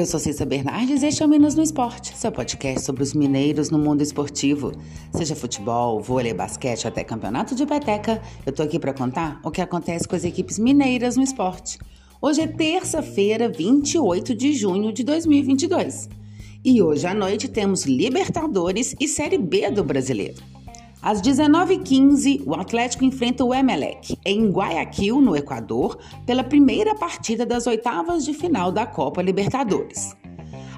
Eu sou Cissa Bernardes e este é o Minas no Esporte, seu podcast sobre os mineiros no mundo esportivo. Seja futebol, vôlei, basquete até campeonato de peteca, eu tô aqui para contar o que acontece com as equipes mineiras no esporte. Hoje é terça-feira, 28 de junho de 2022. E hoje à noite temos Libertadores e Série B do Brasileiro. Às 19h15, o Atlético enfrenta o Emelec em Guayaquil, no Equador, pela primeira partida das oitavas de final da Copa Libertadores.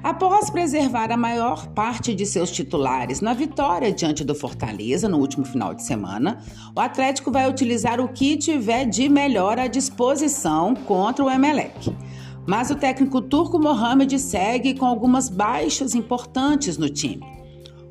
Após preservar a maior parte de seus titulares na vitória diante do Fortaleza no último final de semana, o Atlético vai utilizar o que tiver de melhor à disposição contra o Emelec. Mas o técnico turco Mohamed segue com algumas baixas importantes no time.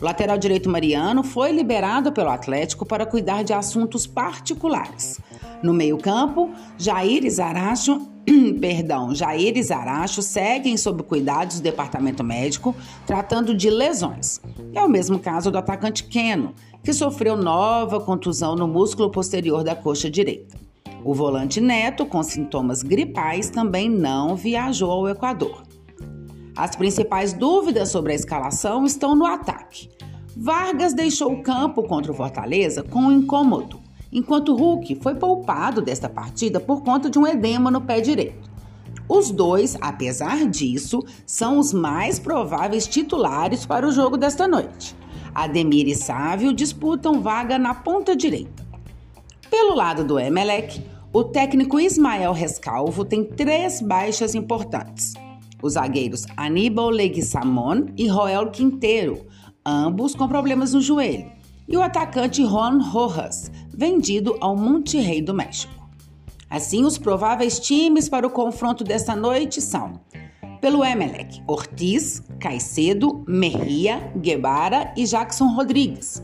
O lateral direito Mariano foi liberado pelo Atlético para cuidar de assuntos particulares. No meio-campo, Jair Zaracho, perdão, Jair e Zaracho seguem sob cuidados do departamento médico, tratando de lesões. É o mesmo caso do atacante Keno, que sofreu nova contusão no músculo posterior da coxa direita. O volante Neto, com sintomas gripais, também não viajou ao Equador. As principais dúvidas sobre a escalação estão no ataque. Vargas deixou o campo contra o Fortaleza com um incômodo, enquanto Hulk foi poupado desta partida por conta de um edema no pé direito. Os dois, apesar disso, são os mais prováveis titulares para o jogo desta noite. Ademir e Sávio disputam vaga na ponta direita. Pelo lado do Emelec, o técnico Ismael Rescalvo tem três baixas importantes os zagueiros Aníbal Leguizamon e Roel Quinteiro, ambos com problemas no joelho, e o atacante Juan Rojas, vendido ao Monterrey do México. Assim, os prováveis times para o confronto desta noite são: pelo Emelec, Ortiz, Caicedo, Merria, Guevara e Jackson Rodrigues.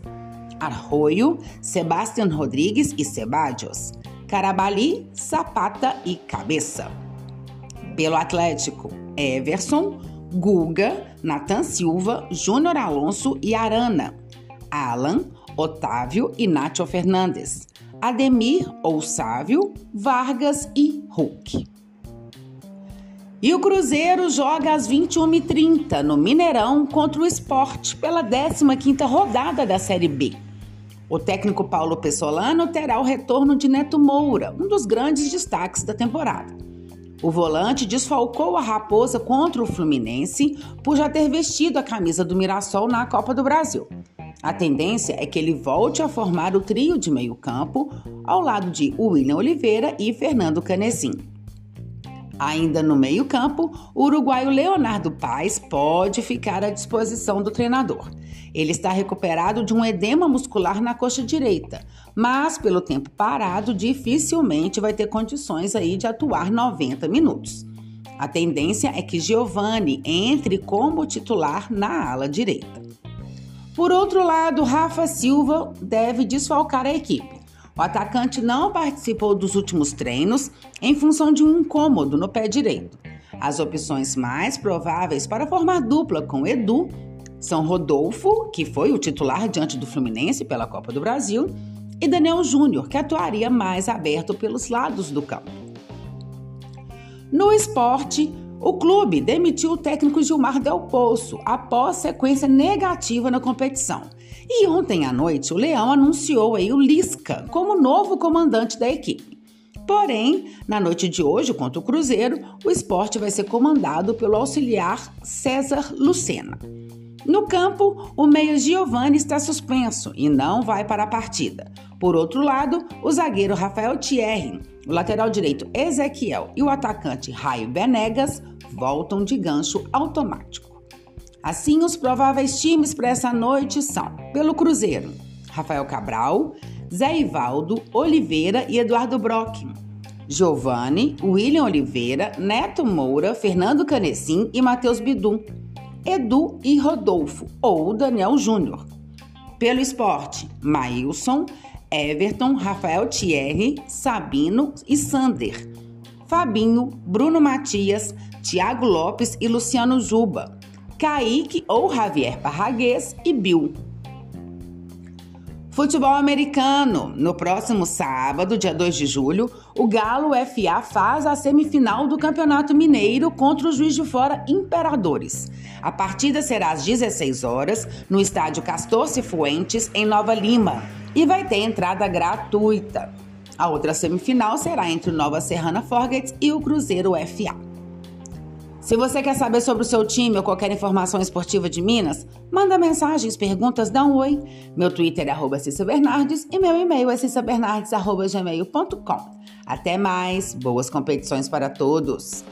Arroio, Sebastian Rodrigues e Sebadios. Carabali, Zapata e Cabeça. Pelo Atlético, Everson, Guga, Nathan Silva, Júnior Alonso e Arana, Alan, Otávio e Nacho Fernandes, Ademir ou Sávio, Vargas e Hulk. E o Cruzeiro joga às 21h30 no Mineirão contra o Esporte pela 15ª rodada da Série B. O técnico Paulo Pessolano terá o retorno de Neto Moura, um dos grandes destaques da temporada. O volante desfalcou a Raposa contra o Fluminense por já ter vestido a camisa do Mirassol na Copa do Brasil. A tendência é que ele volte a formar o trio de meio-campo ao lado de William Oliveira e Fernando Canesim. Ainda no meio-campo, o uruguaio Leonardo Paes pode ficar à disposição do treinador. Ele está recuperado de um edema muscular na coxa direita, mas pelo tempo parado, dificilmente vai ter condições aí de atuar 90 minutos. A tendência é que Giovani entre como titular na ala direita. Por outro lado, Rafa Silva deve desfalcar a equipe. O atacante não participou dos últimos treinos em função de um incômodo no pé direito. As opções mais prováveis para formar dupla com Edu são Rodolfo, que foi o titular diante do Fluminense pela Copa do Brasil, e Daniel Júnior, que atuaria mais aberto pelos lados do campo. No esporte, o clube demitiu o técnico Gilmar Del Poço após sequência negativa na competição. E ontem à noite, o Leão anunciou aí o Lisca como novo comandante da equipe. Porém, na noite de hoje, contra o Cruzeiro, o esporte vai ser comandado pelo auxiliar César Lucena. No campo, o meia Giovanni está suspenso e não vai para a partida. Por outro lado, o zagueiro Rafael Thierry o lateral direito Ezequiel e o atacante Raio Benegas voltam de gancho automático. Assim, os prováveis times para essa noite são: pelo Cruzeiro, Rafael Cabral, Zé Ivaldo, Oliveira e Eduardo Brock. Giovanni, William Oliveira, Neto Moura, Fernando Canessim e Matheus Bidum. Edu e Rodolfo, ou Daniel Júnior. Pelo esporte, Maílson, Everton, Rafael Thierry, Sabino e Sander. Fabinho, Bruno Matias, Tiago Lopes e Luciano Zuba. Kaique ou Javier Parraguês e Bill. Futebol americano. No próximo sábado, dia 2 de julho, o Galo FA faz a semifinal do Campeonato Mineiro contra o Juiz de Fora Imperadores. A partida será às 16 horas no estádio Castor Cifuentes, em Nova Lima, e vai ter entrada gratuita. A outra semifinal será entre o Nova Serrana Forgets e o Cruzeiro FA. Se você quer saber sobre o seu time ou qualquer informação esportiva de Minas, manda mensagens, perguntas, dá um oi. Meu Twitter é arroba Bernardes e meu e-mail é cissabernardes.gmail.com. Até mais, boas competições para todos!